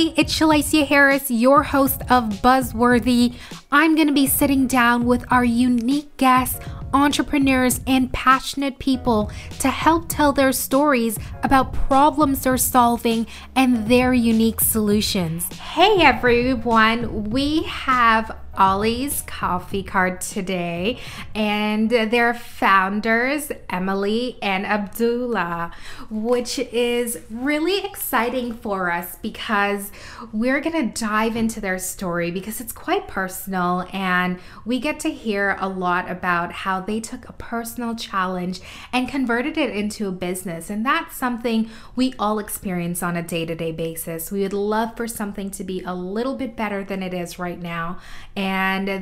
Hey, it's Shalicia Harris, your host of Buzzworthy. I'm going to be sitting down with our unique guests, entrepreneurs, and passionate people to help tell their stories about problems they're solving and their unique solutions. Hey, everyone, we have Ollie's Coffee Cart today, and their founders, Emily and Abdullah, which is really exciting for us because we're going to dive into their story because it's quite personal, and we get to hear a lot about how they took a personal challenge and converted it into a business. And that's something we all experience on a day to day basis. We would love for something to be a little bit better than it is right now.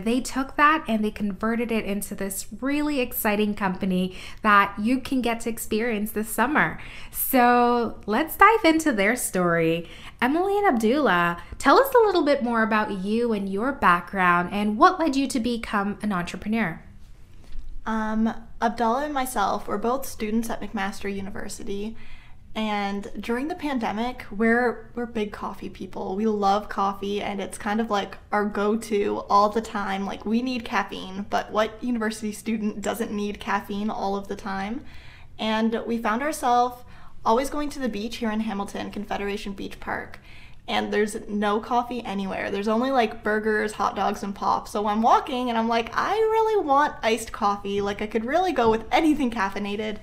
They took that and they converted it into this really exciting company that you can get to experience this summer. So let's dive into their story. Emily and Abdullah, tell us a little bit more about you and your background and what led you to become an entrepreneur. Um, Abdullah and myself were both students at McMaster University, and during the pandemic, we're we're big coffee people. We love coffee and it's kind of like our go-to all the time. Like we need caffeine, but what university student doesn't need caffeine all of the time? And we found ourselves always going to the beach here in Hamilton, Confederation Beach Park. And there's no coffee anywhere. There's only like burgers, hot dogs, and pop. So I'm walking and I'm like, I really want iced coffee. Like I could really go with anything caffeinated.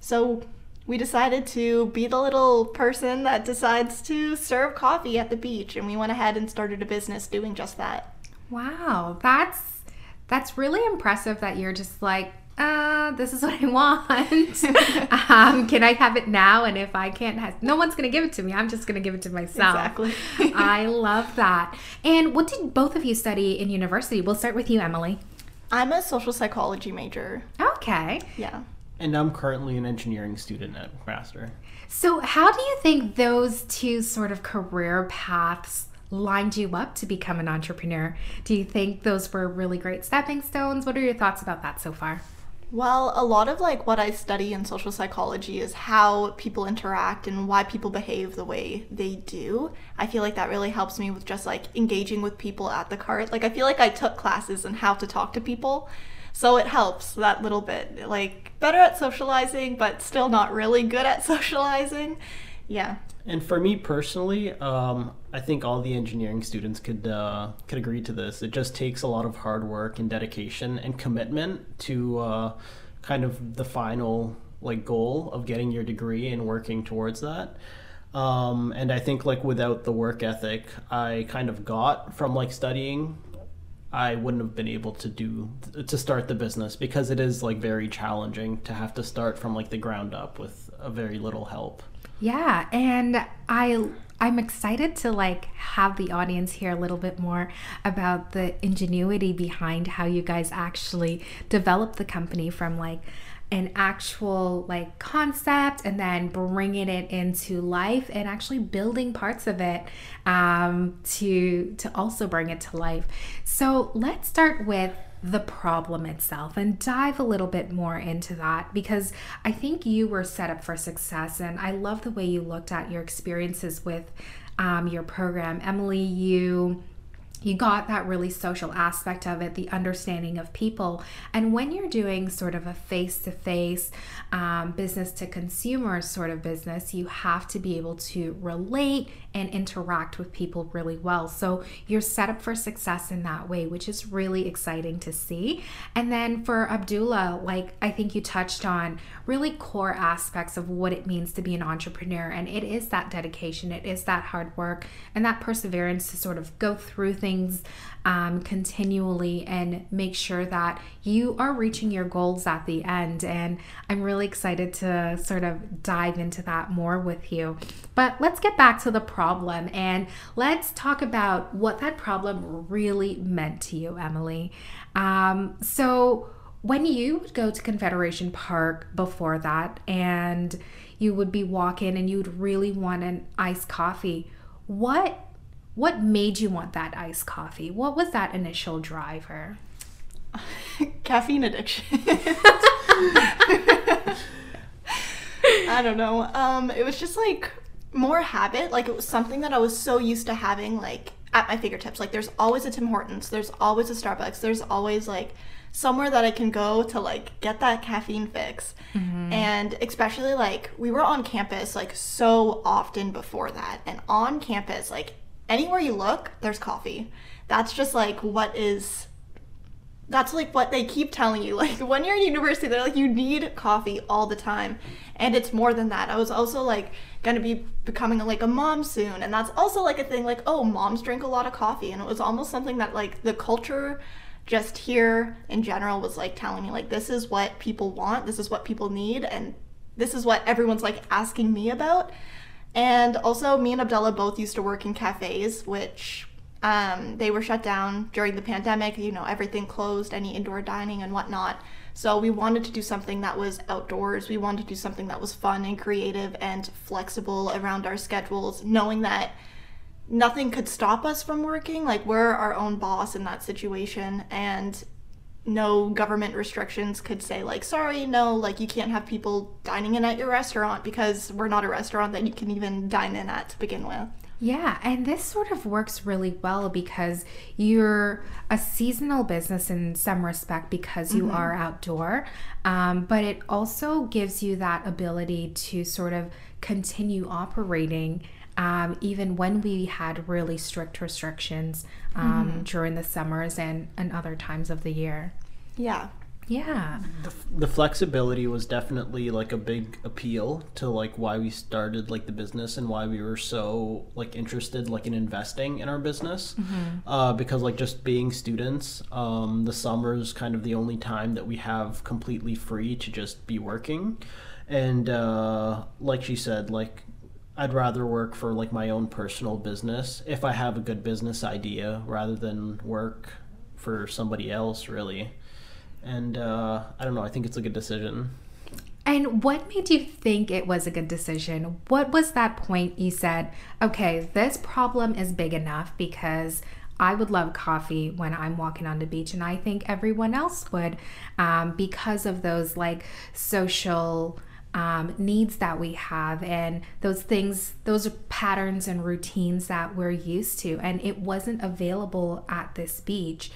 So we decided to be the little person that decides to serve coffee at the beach and we went ahead and started a business doing just that wow that's that's really impressive that you're just like uh, this is what I want. um, can I have it now? And if I can't, have, no one's going to give it to me. I'm just going to give it to myself. Exactly. I love that. And what did both of you study in university? We'll start with you, Emily. I'm a social psychology major. Okay. Yeah. And I'm currently an engineering student at McMaster. So, how do you think those two sort of career paths lined you up to become an entrepreneur? Do you think those were really great stepping stones? What are your thoughts about that so far? Well, a lot of like what I study in social psychology is how people interact and why people behave the way they do. I feel like that really helps me with just like engaging with people at the cart. Like I feel like I took classes on how to talk to people. So it helps that little bit. Like better at socializing, but still not really good at socializing. Yeah. And for me personally, um, I think all the engineering students could uh, could agree to this. It just takes a lot of hard work and dedication and commitment to uh, kind of the final like goal of getting your degree and working towards that. Um, and I think like without the work ethic I kind of got from like studying, I wouldn't have been able to do to start the business because it is like very challenging to have to start from like the ground up with a very little help. Yeah, and I I'm excited to like have the audience hear a little bit more about the ingenuity behind how you guys actually developed the company from like an actual like concept and then bringing it into life and actually building parts of it um, to to also bring it to life. So let's start with the problem itself and dive a little bit more into that because I think you were set up for success. And I love the way you looked at your experiences with um, your program. Emily, you you got that really social aspect of it, the understanding of people. And when you're doing sort of a face to face, um, business to consumer sort of business, you have to be able to relate and interact with people really well. So you're set up for success in that way, which is really exciting to see. And then for Abdullah, like I think you touched on really core aspects of what it means to be an entrepreneur. And it is that dedication, it is that hard work, and that perseverance to sort of go through things um, continually and make sure that you are reaching your goals at the end. And I'm really excited to sort of dive into that more with you. But let's get back to the problem and let's talk about what that problem really meant to you, Emily. Um, so, when you would go to Confederation Park before that and you would be walking and you'd really want an iced coffee, what what made you want that iced coffee? What was that initial driver? Caffeine addiction. I don't know. Um, it was just like more habit. Like it was something that I was so used to having like at my fingertips. Like there's always a Tim Hortons, there's always a Starbucks, there's always like somewhere that I can go to like get that caffeine fix. Mm-hmm. And especially like we were on campus like so often before that. And on campus, like anywhere you look, there's coffee. That's just like what is that's like what they keep telling you. Like when you're in university, they're like you need coffee all the time, and it's more than that. I was also like gonna be becoming like a mom soon, and that's also like a thing. Like oh, moms drink a lot of coffee, and it was almost something that like the culture just here in general was like telling me like this is what people want, this is what people need, and this is what everyone's like asking me about. And also, me and Abdullah both used to work in cafes, which um, they were shut down during the pandemic. You know, everything closed, any indoor dining and whatnot. So we wanted to do something that was outdoors. We wanted to do something that was fun and creative and flexible around our schedules, knowing that nothing could stop us from working. Like we're our own boss in that situation, and no government restrictions could say like sorry no like you can't have people dining in at your restaurant because we're not a restaurant that you can even dine in at to begin with Yeah, and this sort of works really well because you're a seasonal business in some respect because you are outdoor, um, but it also gives you that ability to sort of continue operating. Um, even when we had really strict restrictions um, during the summers and, and other times of the year. yeah Yeah. the, the flexibility was definitely like a big appeal to like why we started like the business and why we were so like interested like in investing in our business. Uh, because like just being students um, the summer is kind of the only time that we have completely free to just be working. And uh, like she said like I'd rather work for like my own personal business if I have a good business idea rather than work for somebody else really and uh, I don't know. I think it's a good decision. And what made you think it was a good decision? What was that point you said, okay, this problem is big enough because I would love coffee when I'm walking on the beach, and I think everyone else would um, because of those like social um, needs that we have and those things, those patterns and routines that we're used to, and it wasn't available at this beach.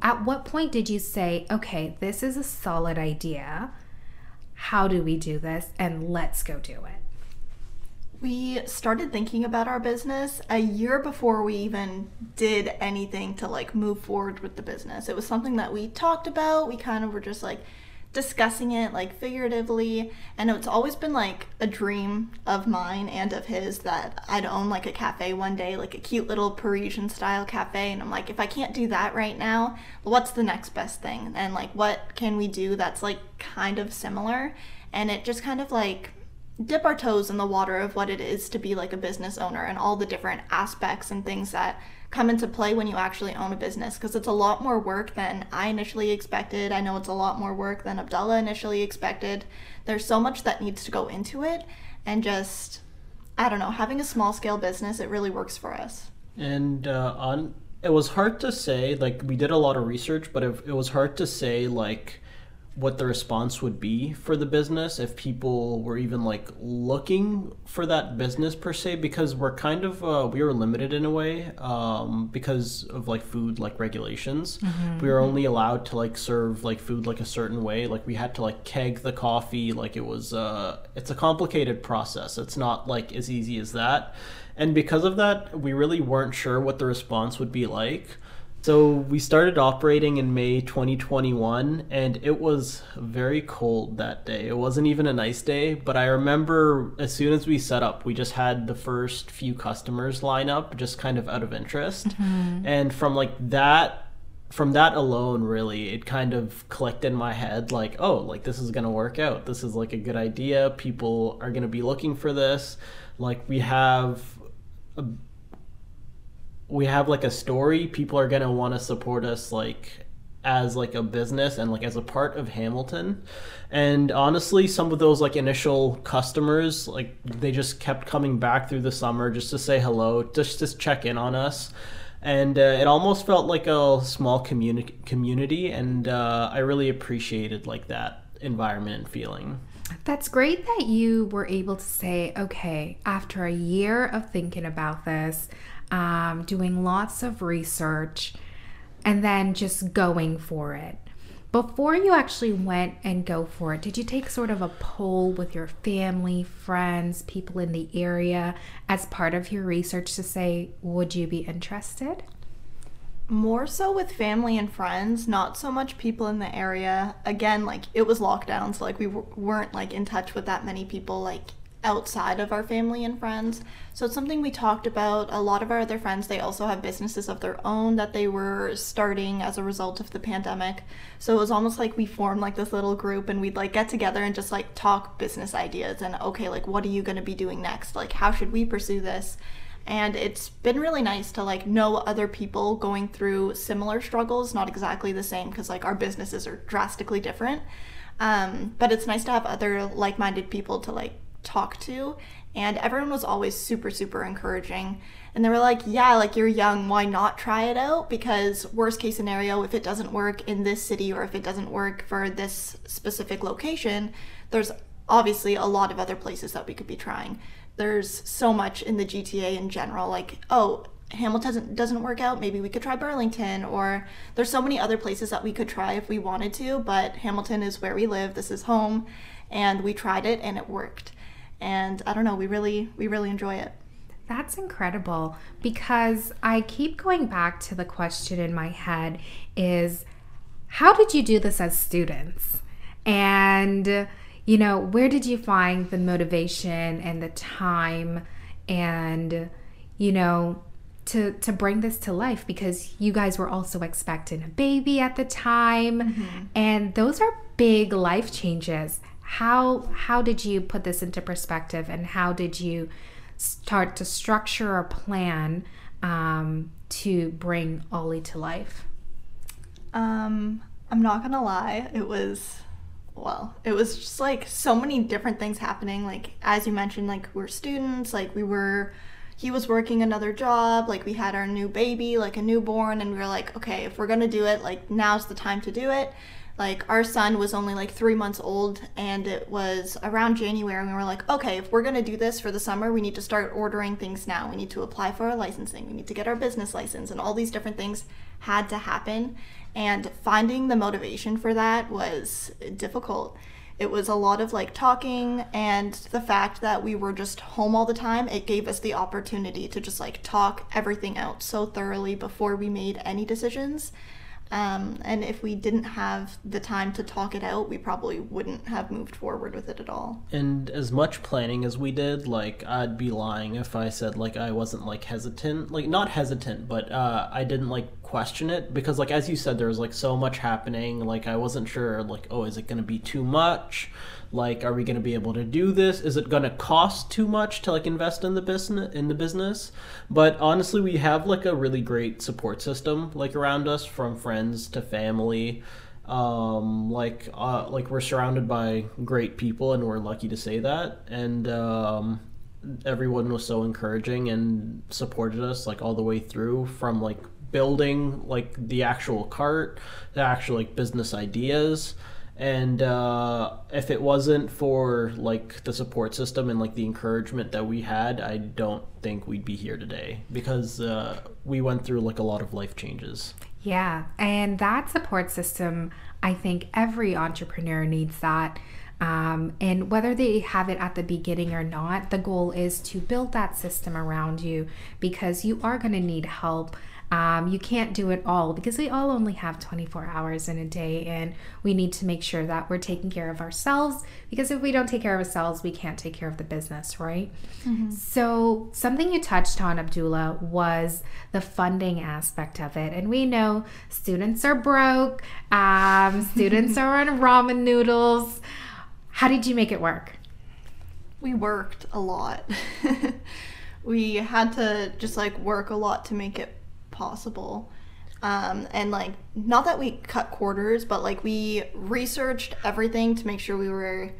At what point did you say, okay, this is a solid idea? How do we do this? And let's go do it. we started thinking about our business a year before we even did anything to like move forward with the business it was something that we talked about we kind of were just like discussing it like figuratively and it's always been like a dream of mine and of his that I'd own like a cafe one day like a cute little Parisian style cafe and I'm like if I can't do that right now what's the next best thing? And like what can we do that's like kind of similar? And it just kind of like dip our toes in the water of what it is to be like a business owner and all the different aspects and things that come into play when you actually own a business because it's a lot more work than I initially expected. I know it's a lot more work than Abdullah initially expected. There's so much that needs to go into it and just I don't know, having a small scale business it really works for us. And uh, on, it was hard to say. Like we did a lot of research, but it, it was hard to say like what the response would be for the business if people were even like looking for that business per se because we're kind of uh, we were limited in a way um, because of like food like regulations. We were only allowed to like serve like food like a certain way. Like we had to like keg the coffee. Like it was uh it's a complicated process. It's not like as easy as that. And because of that we really weren't sure what the response would be like so we started operating in May 2021 and it was very cold that day. It wasn't even a nice day, but I remember as soon as we set up, we just had the first few customers line up just kind of out of interest. Mm-hmm. And from like that from that alone really it kind of clicked in my head like oh like this is going to work out. This is like a good idea. People are going to be looking for this. Like we have a we have like a story people are to want to support us like as like a business and like as a part of Hamilton. And honestly, some of those like initial customers, like they just kept coming back through the summer just to say hello, just to check in on us. And uh, it almost felt like a small community community and uh, I really appreciated like that. environment and feeling. That's great that you were able to say, okay, after a year of thinking about this, um, doing lots of research, and then just going for it. Before you actually went and go for it, did you take sort of a poll with your family, friends, people in the area as part of your research to say, would you be interested? More so with family and friends, not so much people in the area. Again, like it was lockdown, so like we w- weren't like in touch with that many people like outside of our family and friends. So it's something we talked about. A lot of our other friends, they also have businesses of their own that they were starting as a result of the pandemic. So it was almost like we formed like this little group and we'd like get together and just like talk business ideas and okay, like what are you going to be doing next? Like how should we pursue this? And it's been really nice to like know other people going through similar struggles, not exactly the same because like our businesses are drastically different. Um, but it's nice to have other like-minded people to like talk to and everyone was always super super encouraging. And they were like yeah like you're young why not try it out? Because worst case scenario if it doesn't work in this city or if it doesn't work for this specific location there's obviously a lot of other places that we could be trying. There's so much in the GTA in general like oh Hamilton doesn't, work out, maybe we could try Burlington, or there's so many other places that we could try if we wanted to, but Hamilton is where we live, this is home, and we tried it and it worked and I don't know, we really we really enjoy it. That's incredible because I keep going back to the question in my head is how did you do this as students? And you know, where did you find the motivation and the time and you know, to to bring this to life because you guys were also expecting a baby at the time mm-hmm. and those are big life changes how how did you put this into perspective and how did you start to structure a plan um, to bring ollie to life? Um, i'm not gonna lie it was well it was just like so many different things happening. Like as you mentioned like we're students like we were he was working another job like we had our new baby like a newborn and we were like okay if we're gonna do it like now's the time to do it like our son was only like three months old and it was around january and we were like okay if we're to do this for the summer we need to start ordering things now. We need to apply for our licensing. We need to get our business license and all these different things had to happen. And finding the motivation for that was difficult. It was a lot of like talking and the fact that we were just home all the time it gave us the opportunity to just like talk everything out so thoroughly before we made any decisions um, and if we didn't have the time to talk it out, we probably wouldn't have moved forward with it at all. And as much planning as we did, like I'd be lying if I said like I wasn't like hesitant, like not hesitant, but uh, I didn't like question it because like as you said, there was like so much happening. Like I wasn't sure, like oh, is it gonna be too much? like are we going to be able to do this is it going to cost too much to like invest in the business in the business but honestly we have like a really great support system like around us from friends to family um like uh like we're surrounded by great people and we're lucky to say that and um everyone was so encouraging and supported us like all the way through from like building like the actual cart the actual like business ideas. And uh, if it wasn't for like the support system and like the encouragement that we had i don't think we'd be here today because uh, we went through like a lot of life changes. Yeah. And that support system i think every entrepreneur needs that. Um, and whether they have it at the beginning or not the goal is to build that system around you because you are going to need help um, you can't do it all because we all only have 24 hours in a day, and we need to make sure that we're taking care of ourselves because if we don't take care of ourselves, we can't take care of the business, right? Mm-hmm. So, something you touched on, Abdullah, was the funding aspect of it. And we know students are broke, um, students are on ramen noodles. How did you make it work? We worked a lot. we had to just like work a lot to make it possible. Um, and like, not that we cut quarters, but like we researched everything to make sure we were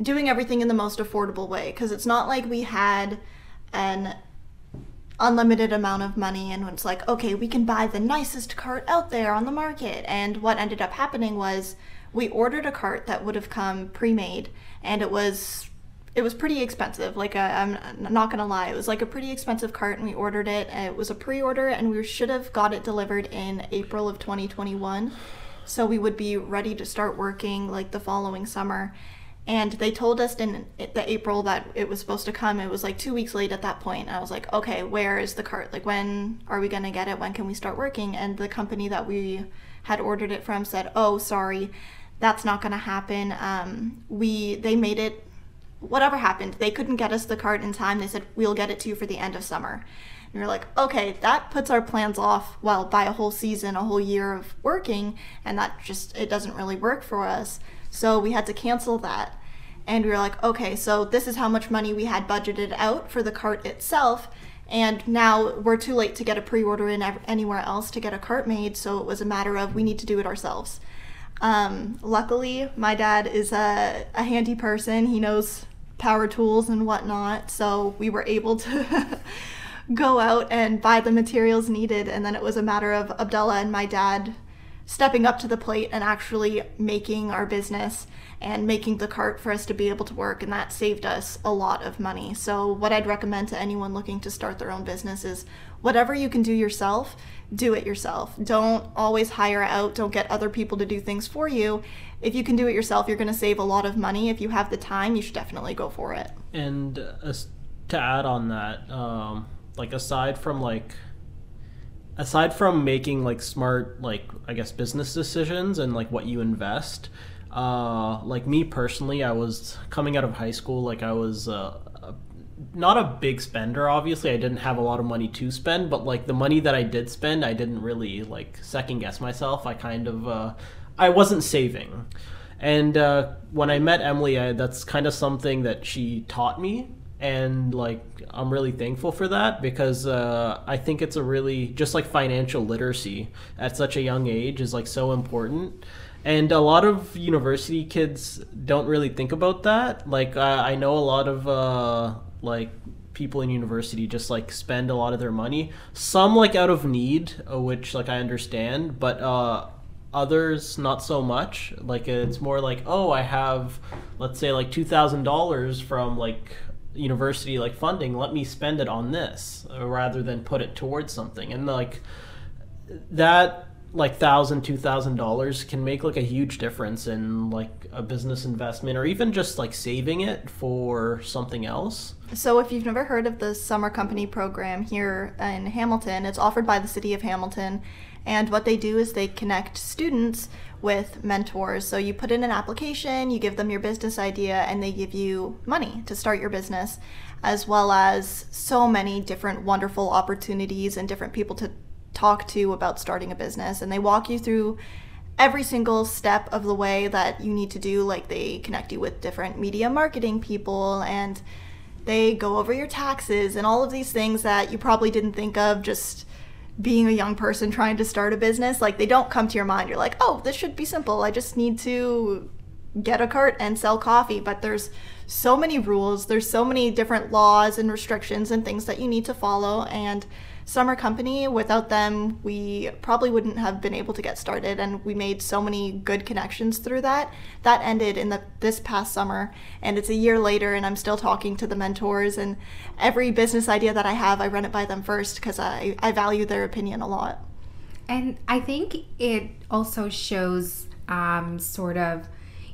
doing everything in the most affordable way. Because it's not like we had an unlimited amount of money and it's like okay we can buy the nicest cart out there on the market and what ended up happening was we ordered a cart that would have come pre-made and it was it was pretty expensive like i am not gonna lie it was like a pretty expensive cart and we ordered it it was a pre-order and we should have got it delivered in april of 2021 so we would be ready to start working like the following summer and they told us in the April that it was supposed to come. It was like two weeks late at that point. I was like, okay, where is the cart? Like, when are we gonna get it? When can we start working? And the company that we had ordered it from said, oh, sorry, that's not gonna happen. Um, we they made it. Whatever happened, they couldn't get us the cart in time. They said we'll get it to you for the end of summer. And you're like, okay, that puts our plans off. Well, by a whole season, a whole year of working, and that just it doesn't really work for us. So we had to cancel that. And we were like, okay, so this is how much money we had budgeted out for the cart itself. And now we're too late to get a pre order in anywhere else to get a cart made. So it was a matter of we need to do it ourselves. Um, luckily, my dad is a, a handy person. He knows power tools and whatnot. So we were able to go out and buy the materials needed. And then it was a matter of Abdullah and my dad stepping up to the plate and actually making our business and making the cart for us to be able to work and that saved us a lot of money so what i'd recommend to anyone looking to start their own business is whatever you can do yourself do it yourself. Don't always hire out don't get other people to do things for you. If you can do it yourself you're going to save a lot of money. If you have the time you should definitely go for it. And uh, to add on that um, like aside from like aside from making like smart like i guess business decisions and like what you invest uh like me personally i was coming out of high school like i was uh, not a big spender obviously i didn't have a lot of money to spend but like the money that i did spend i didn't really like second guess myself i kind of uh i wasn't saving and uh, when i met emily I, that's kind of something that she taught me and like I'm really thankful for that because uh, I think it's a really just like financial literacy at such a young age is like so important. And a lot of university kids don't really think about that. Like I know a lot of uh, like people in university just like spend a lot of their money. Some like out of need, uh, which like I understand, but uh, others not so much. Like it's more like oh I have let's say like two thousand dollars from like university like funding let me spend it on this uh, rather than put it towards something and like that like thousand two thousand dollars can make like a huge difference in like a business investment or even just like saving it for something else so if you've never heard of the summer company program here in hamilton it's offered by the city of hamilton and what they do is they connect students with mentors. So you put in an application, you give them your business idea, and they give you money to start your business, as well as so many different wonderful opportunities and different people to talk to about starting a business. And they walk you through every single step of the way that you need to do. Like they connect you with different media marketing people and they go over your taxes and all of these things that you probably didn't think of just being a young person trying to start a business, like they don't come to your mind. You're like, oh, this should be simple. I just need to get a cart and sell coffee. But there's so many rules, there's so many different laws and restrictions and things that you need to follow. And Summer Company, without them, we probably wouldn't have been able to get started. And we made so many good connections through that. That ended in the this past summer, and it's a year later, and I'm still talking to the mentors. And every business idea that I have, I run it by them first because I, I value their opinion a lot. And I think it also shows um, sort of,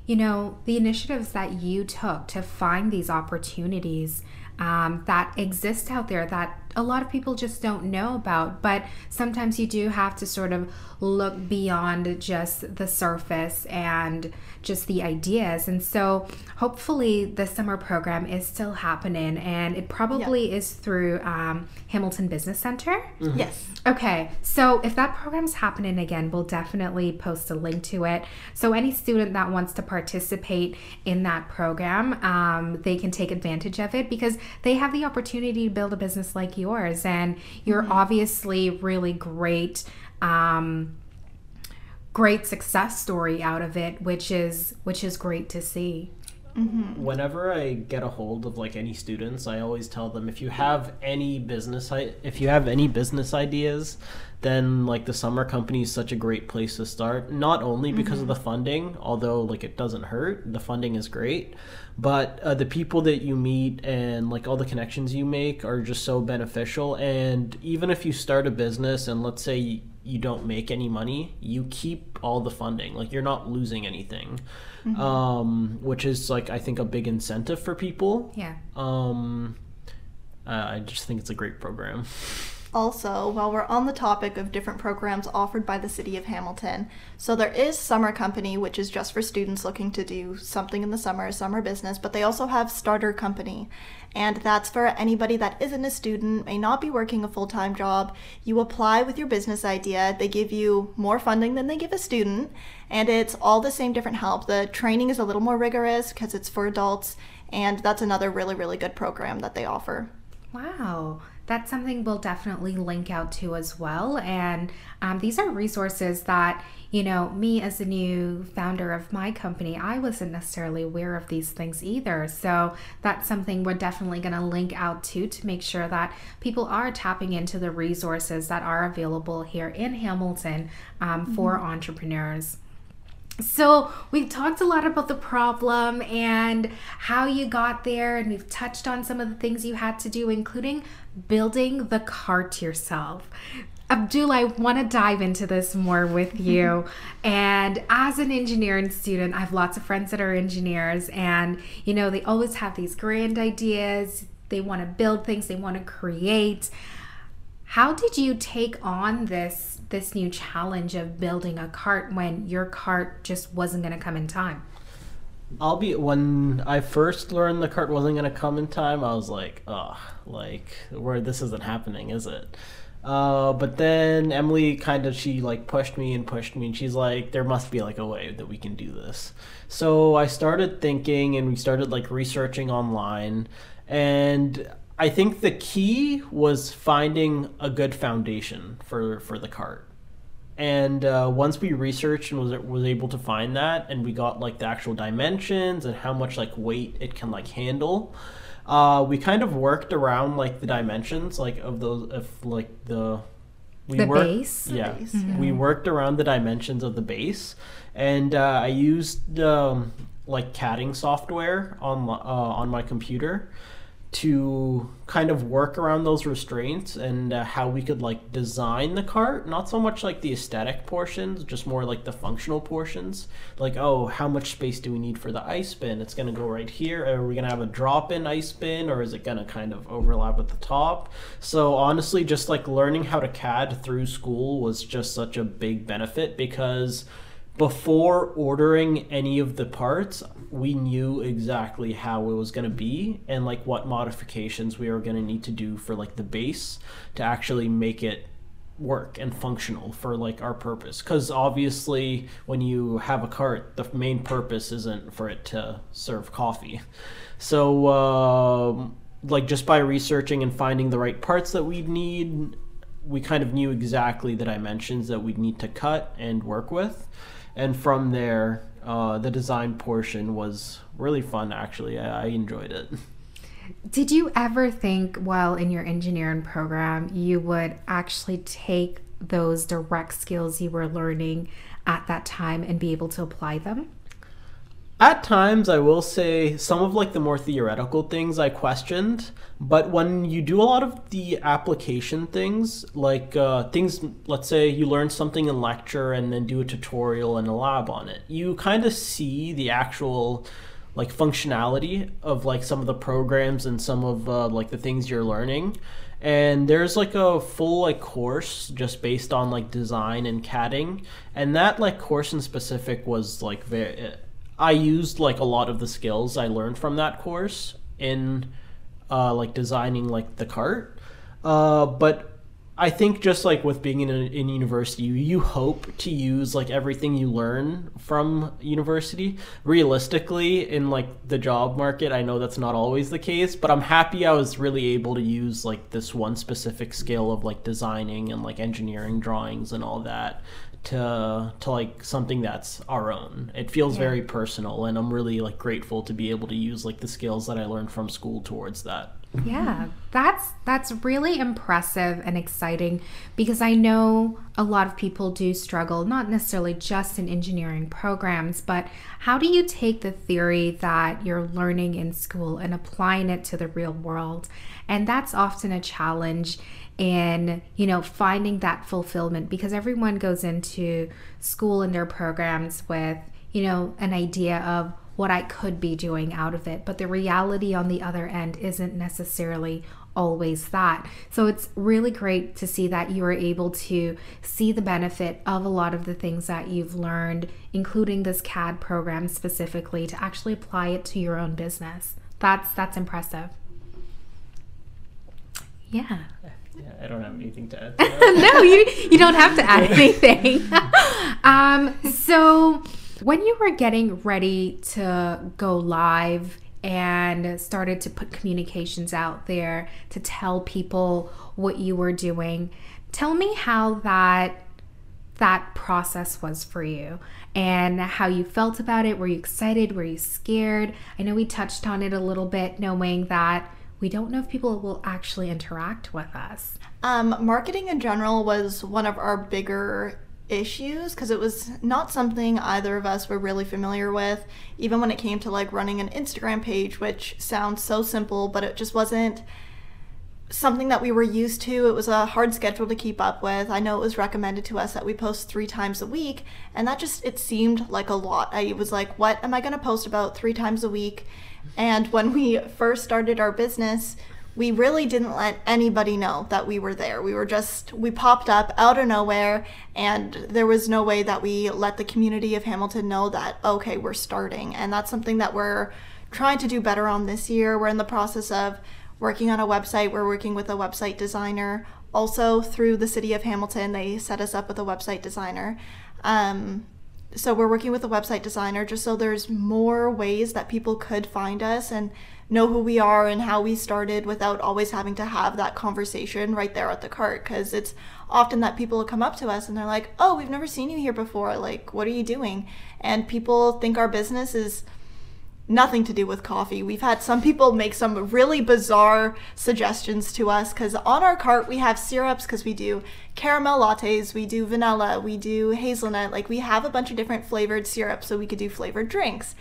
you know, the initiatives that you took to find these opportunities um, that exist out there that a lot of people just don't know about. But sometimes you do have to sort of look beyond just the surface and just the ideas. And so hopefully the summer program is still happening and it probably yep. is through um, Hamilton Business Center. Mm-hmm. Yes. Okay. So if that program's happening again, we'll definitely post a link to it. So any student that wants to participate in that program, um, they can take advantage of it because they have the opportunity to build a business like yours. And you're mm-hmm. obviously really great. Um, great success story out of it which is which is great to see whenever I get a hold of like any students, I always tell them if you have any business if you have any business ideas, then like the summer company is such a great place to start. Not only because of the funding, although like it doesn't hurt, the funding is great, but uh, the people that you meet and like all the connections you make are just so beneficial. And even if you start a business and let's say you don't make any money, you keep all the funding. Like you're not losing anything, um, which is like I think a big incentive for people. Yeah. Um, uh, I just think it's a great program. Also, while we're on the topic of different programs offered by the City of Hamilton, so there is Summer Company, which is just for students looking to do something in the summer, summer business, but they also have Starter Company. And that's for anybody that isn't a student, may not be working a full time job. You apply with your business idea, they give you more funding than they give a student, and it's all the same different help. The training is a little more rigorous because it's for adults, and that's another really, really good program that they offer. Wow. That's something we'll definitely link out to as well. And um, these are resources that, you know, me as a new founder of my company, I wasn't necessarily aware of these things either. So that's something we're definitely going to link out to to make sure that people are tapping into the resources that are available here in Hamilton um, for entrepreneurs. So, we've talked a lot about the problem and how you got there, and we've touched on some of the things you had to do, including building the cart yourself. Abdul, I want to dive into this more with you. and as an engineering student, I have lots of friends that are engineers, and you know, they always have these grand ideas. They want to build things, they want to create. How did you take on this this new challenge of building a cart when your cart just wasn't going to come in time? I'll be when I first learned the cart wasn't gonna come in time. I was like, oh, like where this isn't happening, is it? Uh, but then Emily kind of she like pushed me and pushed me, and she's like, there must be like a way that we can do this. So I started thinking, and we started like researching online, and I think the key was finding a good foundation for for the cart. And uh, once we researched and was was able to find that and we got like the actual dimensions and how much like weight it can like handle uh, we kind of worked around like the dimensions like of those of like the we The worked- base? The yeah. base, we worked around the dimensions of the base and uh, i used um, like CADing software on uh, on my computer to kind of work around those restraints and uh, how we could like design the cart. Not so much like the aesthetic portions just more like the functional portions. Like oh how much space do we need for the ice bin? It's going to go right here. Are we going to have a drop in ice bin or is it going to kind of overlap at the top? So honestly just like learning how to cad through school was just such a big benefit because before ordering any of the parts, we knew exactly how it was going to be and like what modifications we were going to need to do for like the base to actually make it work and functional for like our purpose. Because obviously when you have a cart the main purpose isn't for it to serve coffee. So um, like just by researching and finding the right parts that we'd need we kind of knew exactly the dimensions that we'd need to cut and work with and from there uh, the design portion was really fun actually I, I enjoyed it Did you ever think while in your engineering program you would actually take those direct skills you were learning at that time and be able to apply them? At times, I will say some of like the more theoretical things I questioned, but when you do a lot of the application things, like uh, things, let's say you learn something in lecture and then do a tutorial and a lab on it, you kind of see the actual like functionality of like some of the programs and some of uh, like the things you're learning. And there's like a full like course just based on like design and CADing and that like course in specific was like very I used like a lot of the skills I learned from that course in uh, like designing like the cart. Uh, but I think just like with being in, a, in university, you, you hope to use like everything you learn from university. Realistically, in like the job market, I know that's not always the case, but I'm happy I was really able to use like this one specific skill of like designing and like engineering drawings and all that to to like something that's our own. It feels Yeah. very personal, and I'm really like grateful to be able to use like the skills that I learned from school towards that. Yeah, that's that's really impressive and exciting because I know a lot of people do struggle not necessarily just in engineering programs, but how do you take the theory that you're learning in school and applying it to the real world? And that's often a challenge in, you know, finding that fulfillment because everyone goes into school and their programs with, you know, an idea of what I could be doing out of it. But the reality on the other end isn't necessarily always that. So it's really great to see that you are able to see the benefit of a lot of the things that you've learned, including this CAD program specifically, to actually apply it to your own business. That's that's impressive. Yeah. Yeah, I don't have anything to add. To no, you you don't have to add anything. um, so when you were getting ready to go live and started to put communications out there to tell people what you were doing, tell me how that that process was for you and how you felt about it. Were you excited? Were you scared? I know we touched on it a little bit, knowing that we don't know if people will actually interact with us. Um, marketing in general was one of our bigger issues because it was not something either of us were really familiar with, even when it came to like running an Instagram page, which sounds so simple, but it just wasn't something that we were used to. It was a hard schedule to keep up with. I know it was recommended to us that we post three times a week, and that just it seemed like a lot. I was like, what am I going to post about three times a week? And when we first started our business, we really didn't let anybody know that we were there. We were just, we popped up out of nowhere, and there was no way that we let the community of Hamilton know that, okay, we're starting. And that's something that we're trying to do better on this year. We're in the process of working on a website. We're working with a website designer. Also, through the city of Hamilton, they set us up with a website designer. Um, so we're working with a website designer just so there's more ways that people could find us and know who we are and how we started without always having to have that conversation right there at the cart. Because it's often that people come up to us and they're like oh we've never seen you here before. Like what are you doing? And people think our business is nothing to do with coffee. We've had some people make some really bizarre suggestions to us because on our cart we have syrups because we do caramel lattes, we do vanilla, we do hazelnut. Like we have a bunch of different flavored syrups so we could do flavored drinks.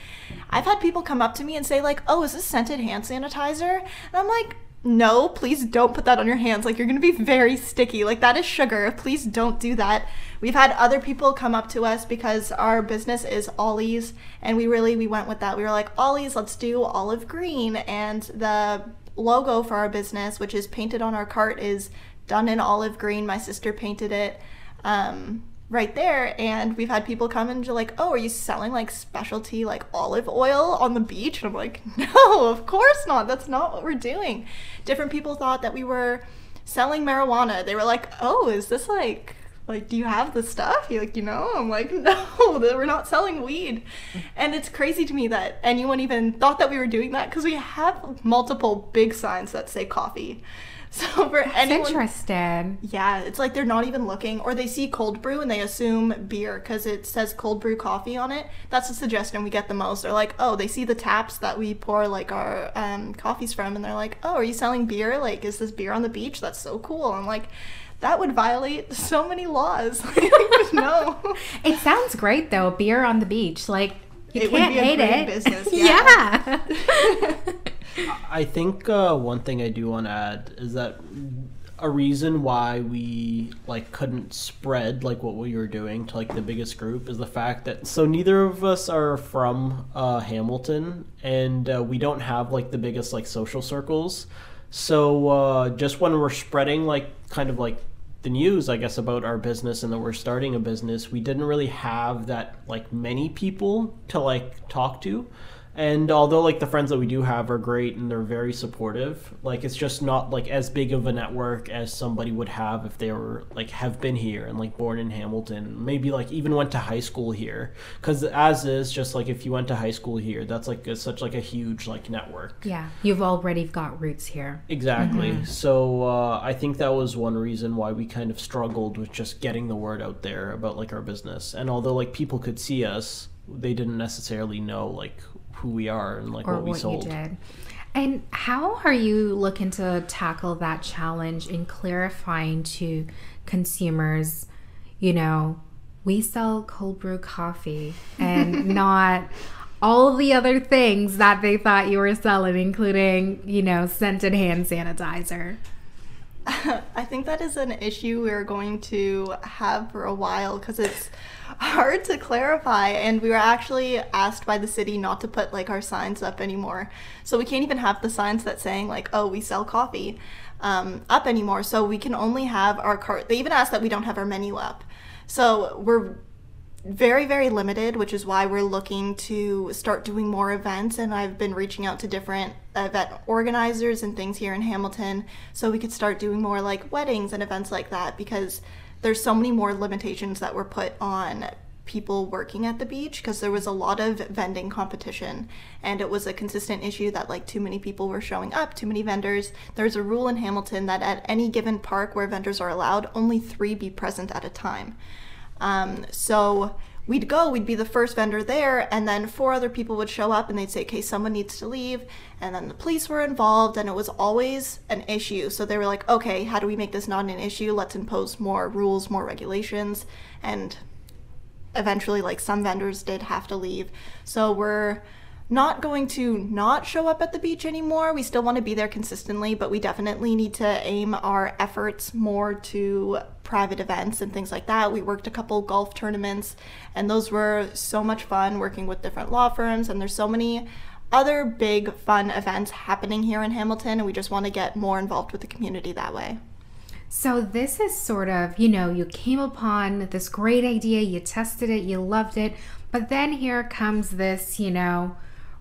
I've had people come up to me and say like, "Oh, is this scented hand sanitizer?" And I'm like, no, please don't put that on your hands. Like, you're gonna be very sticky. Like, that is sugar. Please don't do that. We've had other people come up to us because our business is Ollie's, and we really we went with that. We were like, Ollie's, let's do olive green, and the logo for our business, which is painted on our cart, is done in olive green. My sister painted it. Um, right there and we've had people come and like oh are you selling like specialty like olive oil on the beach? And i'm like no of course not. That's not what we're doing. Different people thought that we were selling marijuana. They were like oh is this like like do you have the stuff? You like you know? I'm like no we're not selling weed. And it's crazy to me that anyone even thought that we were doing that because we have multiple big signs that say coffee so for It's anyone interesting. yeah, it's like they're not even looking, or they see cold brew and they assume beer because it says cold brew coffee on it. That's the suggestion we get the most. They're like, oh, they see the taps that we pour like our um, coffees from, and they're like, oh, are you selling beer? Like, is this beer on the beach? That's so cool. I'm like, that would violate so many laws. no. It sounds great though. Beer on the beach, like you It can't be a hate great it. business, yeah. I think uh, one thing I do want to add is that a reason why we like couldn't spread like what we were doing to like the biggest group is the fact that so neither of us are from uh, Hamilton and uh, we don't have like the biggest like social circles. So uh, just when we're spreading like kind of like the news, I guess, about our business and that we're starting a business, we didn't really have that like many people to like talk to. And although like the friends that we do have are great and they're very supportive like it's just not like as big of a network as somebody would have if they were like have been here and like born in hamilton maybe like even went to high school here. Because as is just like if you went to high school here that's like a, such like a huge like network. Yeah, you've already got roots here. exactly. So uh, i think that was one reason why we kind of struggled with just getting the word out there about like our business. And although like people could see us they didn't necessarily know like who we are and like or what we what sold you did. And how are you looking to tackle that challenge in clarifying to consumers, you know, we sell cold brew coffee and not all the other things that they thought you were selling, including, you know, scented hand sanitizer. I think that is an issue we're going to have for a while because it's hard to clarify. And we were actually asked by the city not to put like our signs up anymore. So we can't even have the signs that saying like, "Oh, we sell coffee," um, up anymore. So we can only have our cart. They even asked that we don't have our menu up. So we're very very limited which is why we're looking to start doing more events. And i've been reaching out to different event organizers and things here in hamilton so we could start doing more like weddings and events like that because there's so many more limitations that were put on people working at the beach because there was a lot of vending competition. And it was a consistent issue that like too many people were showing up too many vendors. There's a rule in hamilton that at any given park where vendors are allowed only three be present at a time um, so we'd go, we'd be the first vendor there, and then four other people would show up and they'd say, okay, someone needs to leave. And then the police were involved, and it was always an issue. So they were like, okay, how do we make this not an issue? Let's impose more rules, more regulations. And eventually, like, some vendors did have to leave. So we're not going to not show up at the beach anymore. We still want to be there consistently, but we definitely need to aim our efforts more to private events and things like that. We worked a couple golf tournaments, and those were so much fun working with different law firms. And there's so many other big fun events happening here in Hamilton, and we just want to get more involved with the community that way. So this is sort of, you know, you came upon this great idea, you tested it, you loved it, but then here comes this, you know,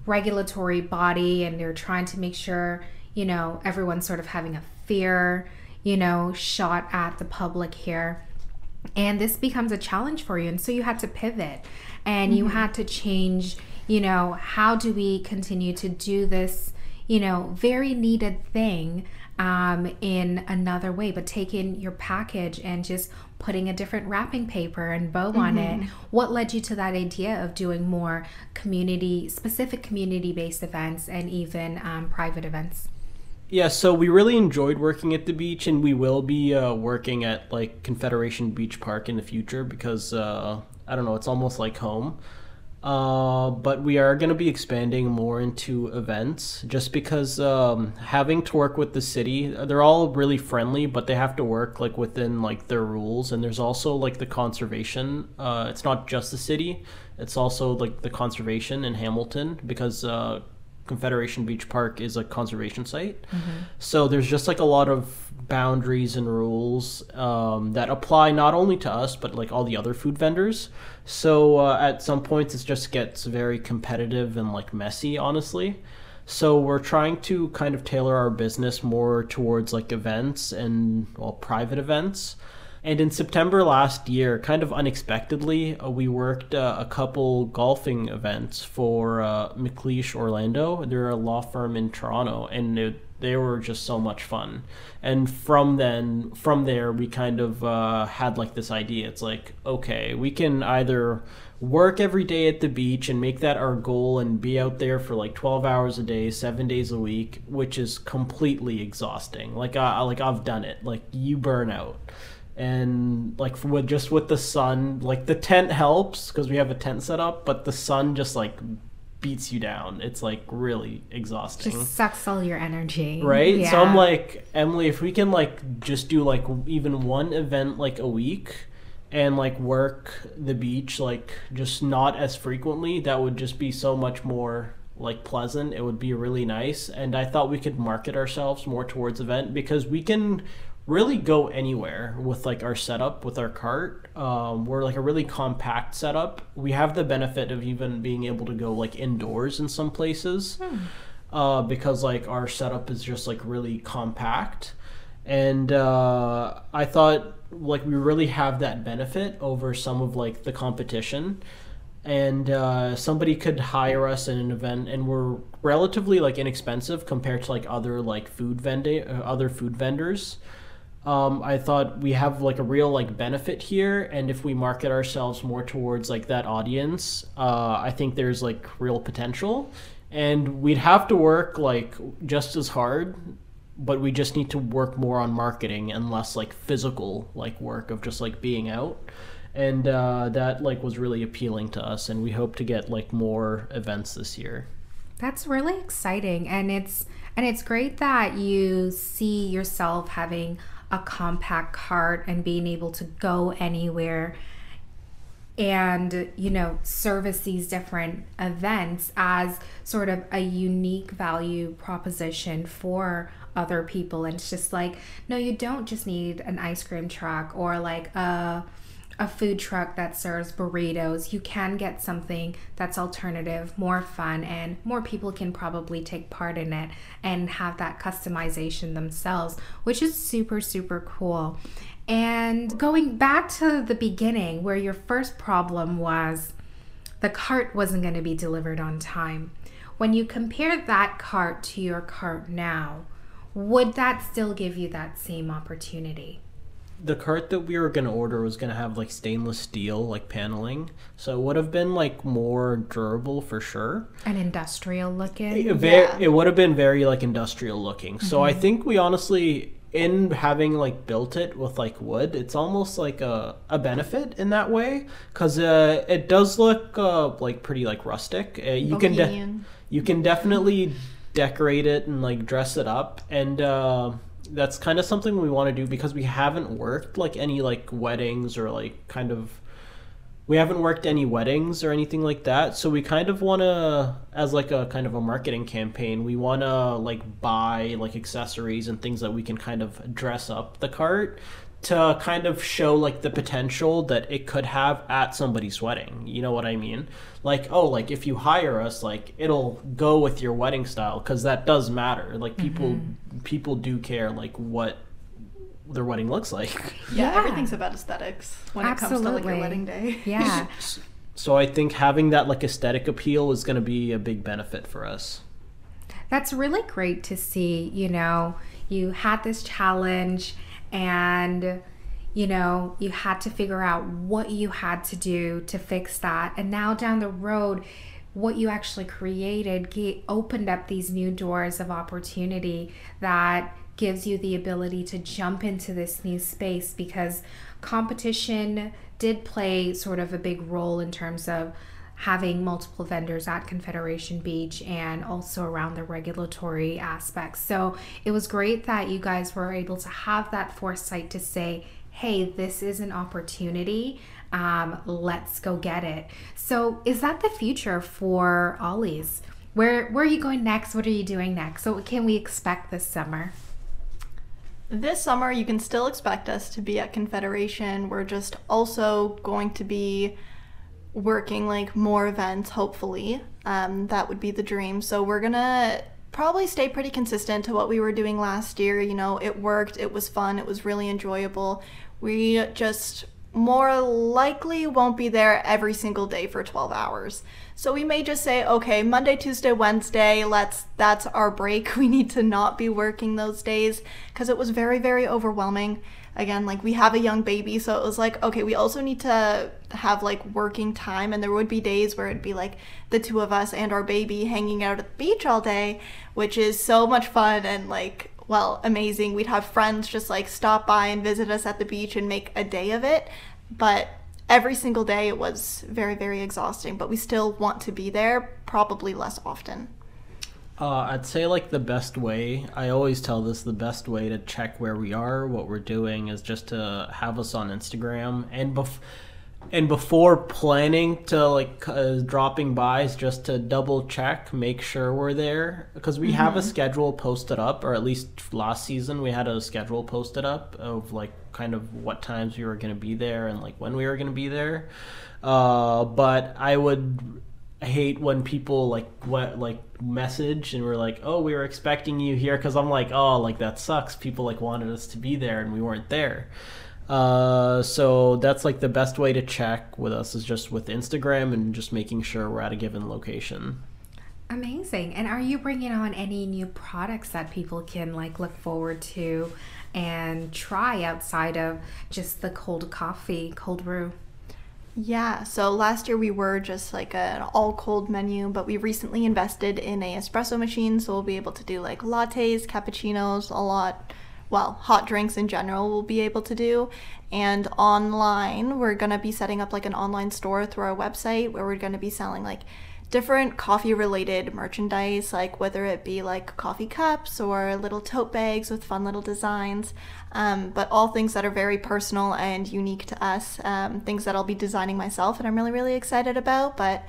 regulatory body and they're trying to make sure, you know, everyone's sort of having a fair, you know, shot at the public here. And this becomes a challenge for you. And so you had to pivot and you had to change, you know, how do we continue to do this, you know, very needed thing um, in another way, but taking your package and just putting a different wrapping paper and bow on it. What led you to that idea of doing more community specific community based events and even um, private events? Yeah, so we really enjoyed working at the beach, and we will be uh, working at like Confederation Beach Park in the future because uh, I don't know, it's almost like home. Uh, but we are going to be expanding more into events just because um, having to work with the city, they're all really friendly, but they have to work like within like their rules. And there's also like the conservation. Uh, it's not just the city; it's also like the conservation in Hamilton because uh, Confederation Beach Park is a conservation site. So there's just like a lot of boundaries and rules um, that apply not only to us but like all the other food vendors. So uh, at some points it just gets very competitive and like messy, honestly. So we're trying to kind of tailor our business more towards like events and well private events. And in September last year, kind of unexpectedly, uh, we worked uh, a couple golfing events for uh, McLeish Orlando. They're a law firm in Toronto, and it, they were just so much fun. And from then, from there, we kind of uh, had like this idea. It's like, okay, we can either work every day at the beach and make that our goal and be out there for like 12 hours a day, seven days a week, which is completely exhausting. Like, I, like I've done it. Like you burn out and like with just with the sun like the tent helps because we have a tent set up but the sun just like beats you down. It's like really exhausting. Just sucks all your energy. right? So i'm like emily if we can like just do like even one event like a week and like work the beach like just not as frequently that would just be so much more like pleasant. It would be really nice. And i thought we could market ourselves more towards event because we can really go anywhere with like our setup with our cart. Um, we're like a really compact setup. We have the benefit of even being able to go like indoors in some places uh, because like our setup is just like really compact. And uh, I thought like we really have that benefit over some of like the competition and uh, somebody could hire us in an event and we're relatively like inexpensive compared to like other like food vending uh, other food vendors um, i thought we have like a real like benefit here and if we market ourselves more towards like that audience uh, i think there's like real potential. And we'd have to work like just as hard but we just need to work more on marketing and less like physical like work of just like being out. And uh, that like was really appealing to us and we hope to get like more events this year. That's really exciting and it's and it's great that you see yourself having a compact cart and being able to go anywhere. And you know service these different events as sort of a unique value proposition for other people. And it's just like no you don't just need an ice cream truck or like a a food truck that serves burritos, you can get something that's alternative, more fun, and more people can probably take part in it and have that customization themselves, which is super, super cool. And going back to the beginning, where your first problem was the cart wasn't going to be delivered on time. When you compare that cart to your cart now, would that still give you that same opportunity? The cart that we were going to order was going to have like stainless steel like paneling. So it would have been like more durable for sure. An industrial looking? it, very, Yeah. it would have been very like industrial looking. So i think we honestly in having like built it with like wood it's almost like a, a benefit in that way. Because uh, it does look uh, like pretty like rustic. Uh, you can de- you can definitely decorate it and like dress it up. And uh, that's kind of something we want to do because we haven't worked like any like weddings or like kind of we haven't worked any weddings or anything like that. So we kind of want to as like a kind of a marketing campaign we want to like buy like accessories and things that we can kind of dress up the cart to kind of show like the potential that it could have at somebody's wedding you know what i mean like oh like if you hire us like it'll go with your wedding style because that does matter like people mm-hmm. people do care like what their wedding looks like Yeah, Yeah. everything's about aesthetics when it comes to like your wedding day. Yeah. So I think having that like aesthetic appeal is going to be a big benefit for us. That's really great to see. You know, you had this challenge and, you know, you had to figure out what you had to do to fix that. And now down the road, what you actually created opened up these new doors of opportunity that gives you the ability to jump into this new space because competition did play sort of a big role in terms of having multiple vendors at Confederation Beach and also around the regulatory aspects. So it was great that you guys were able to have that foresight to say, hey, this is an opportunity. Um, let's go get it. So is that the future for Ollie's? Where where are you going next? What are you doing next? So what can we expect this summer? This summer, you can still expect us to be at Confederation. We're just also going to be working like more events, hopefully. Um, that would be the dream. So we're gonna probably stay pretty consistent to what we were doing last year. You know, it worked, it was fun, it was really enjoyable. We just more likely won't be there every single day for 12 hours. So we may just say, okay, Monday, Tuesday, Wednesday, let's that's our break. We need to not be working those days because it was very very overwhelming. Again, like we have a young baby, so it was like, okay, we also need to have like working time and there would be days where it'd be like the two of us and our baby hanging out at the beach all day, which is so much fun and like well, amazing. We'd have friends just like stop by and visit us at the beach and make a day of it. But every single day it was very, very exhausting. But we still want to be there, probably less often. Uh, I'd say like the best way. I always tell this the best way to check where we are, what we're doing, is just to have us on Instagram. And bef- and before planning to like uh, dropping by is just to double check make sure we're there. Because we have a schedule posted up or at least last season we had a schedule posted up of like kind of what times we were going to be there and like when we were going to be there. Uh, but i would hate when people like what like message and we're like oh we were expecting you here because i'm like oh like that sucks people like wanted us to be there and we weren't there uh, so that's like the best way to check with us is just with Instagram and just making sure we're at a given location. Amazing. And are you bringing on any new products that people can like look forward to and try outside of just the cold coffee, cold brew? Yeah, so last year we were just like an all cold menu, but we recently invested in a espresso machine, so we'll be able to do like lattes, cappuccinos, a lot well, hot drinks in general we'll be able to do. And online, we're going to be setting up like an online store through our website where we're going to be selling like different coffee related merchandise, like whether it be like coffee cups or little tote bags with fun little designs, um, but all things that are very personal and unique to us, um, things that I'll be designing myself and I'm really, really excited about. But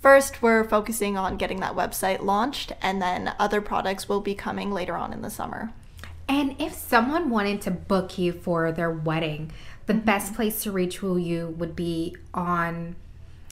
first, we're focusing on getting that website launched, and then other products will be coming later on in the summer. And if someone wanted to book you for their wedding, the mm-hmm. best place to reach you would be on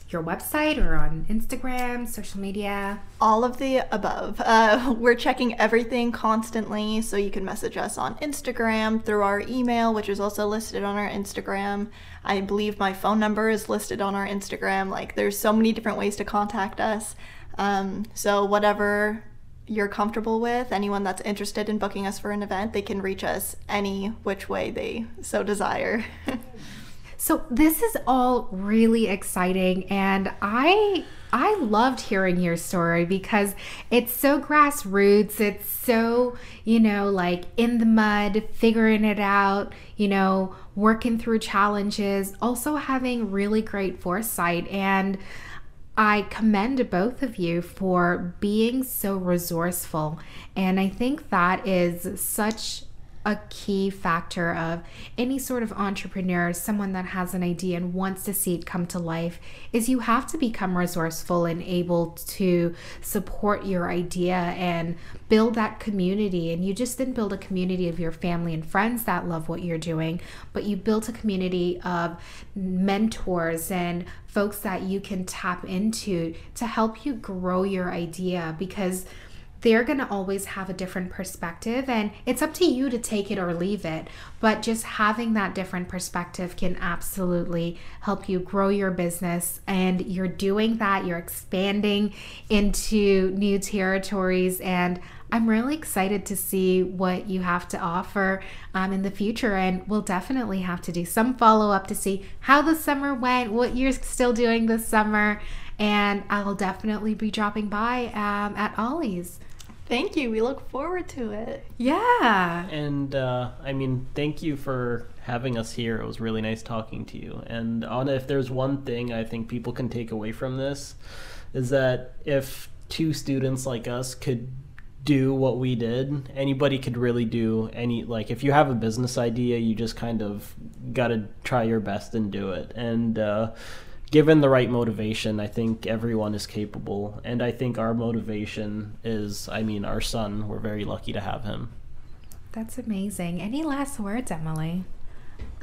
your website or on Instagram, social media? All of the above. Uh, we're checking everything constantly, so you can message us on Instagram through our email, which is also listed on our Instagram. I believe my phone number is listed on our Instagram. Like, there's so many different ways to contact us. Um, so, whatever you're comfortable with, anyone that's interested in booking us for an event, they can reach us any which way they so desire. so this is all really exciting and I I loved hearing your story because it's so grassroots. It's so, you know, like in the mud, figuring it out, you know, working through challenges, also having really great foresight and I commend both of you for being so resourceful. And I think that is such a key factor of any sort of entrepreneur, someone that has an idea and wants to see it come to life, is you have to become resourceful and able to support your idea and build that community. And you just didn't build a community of your family and friends that love what you're doing, but you built a community of mentors and folks that you can tap into to help you grow your idea because they're going to always have a different perspective and it's up to you to take it or leave it but just having that different perspective can absolutely help you grow your business and you're doing that you're expanding into new territories and I'm really excited to see what you have to offer um, in the future, and we'll definitely have to do some follow up to see how the summer went, what you're still doing this summer, and I'll definitely be dropping by um, at Ollie's. Thank you. We look forward to it. Yeah. And uh, I mean, thank you for having us here. It was really nice talking to you. And on if there's one thing I think people can take away from this is that if two students like us could do what we did, anybody could really do any like if you have a business idea, you just kind of got to try your best and do it. And uh, given the right motivation, I think everyone is capable. And I think our motivation is, I mean, our son. We're very lucky to have him. That's amazing. Any last words, Emily?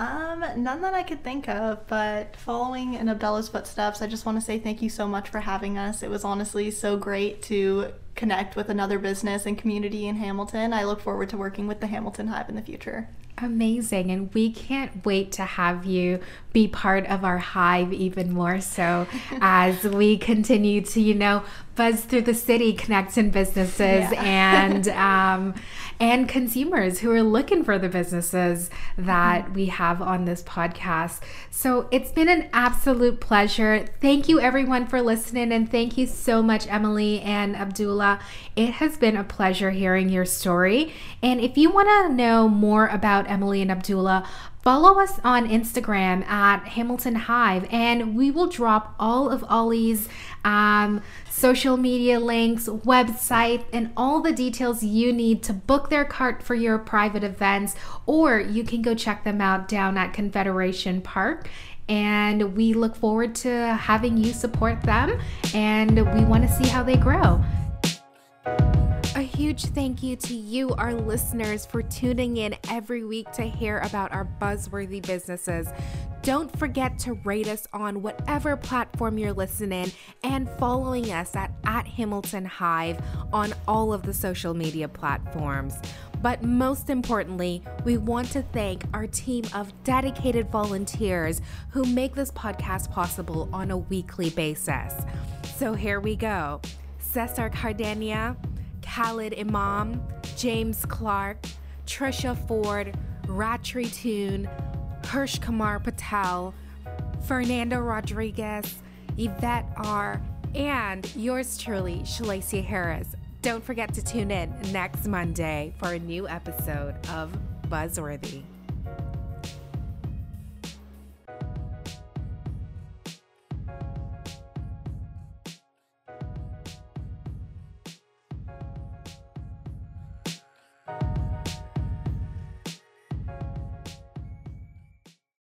Um, none that I could think of, but following in Abdullah's footsteps, I just want to say thank you so much for having us. It was honestly so great to connect with another business and community in Hamilton. I look forward to working with the Hamilton Hive in the future. Amazing. And we can't wait to have you be part of our hive even more so as we continue to, you know, buzz through the city, connecting businesses yeah. and um, and consumers who are looking for the businesses that mm-hmm. we have on this podcast. So it's been an absolute pleasure. Thank you everyone for listening and thank you so much Emily and Abdullah. It has been a pleasure hearing your story. And if you want to know more about Emily and Abdullah, Follow us on Instagram at Hamilton Hive, and we will drop all of Ollie's um, social media links, website, and all the details you need to book their cart for your private events, or you can go check them out down at Confederation Park and we look forward to having you support them and we want to see how they grow. Huge thank you to you, our listeners, for tuning in every week to hear about our buzzworthy businesses. Don't forget to rate us on whatever platform you're listening and following us at, at Hamilton Hive on all of the social media platforms. But most importantly, we want to thank our team of dedicated volunteers who make this podcast possible on a weekly basis. So here we go Cesar Cardania, Khalid Imam, James Clark, Trisha Ford, Ratri Toon, Hirsch Kumar Patel, Fernando Rodriguez, Yvette R., and yours truly, Shalicia Harris. Don't forget to tune in next Monday for a new episode of Buzzworthy.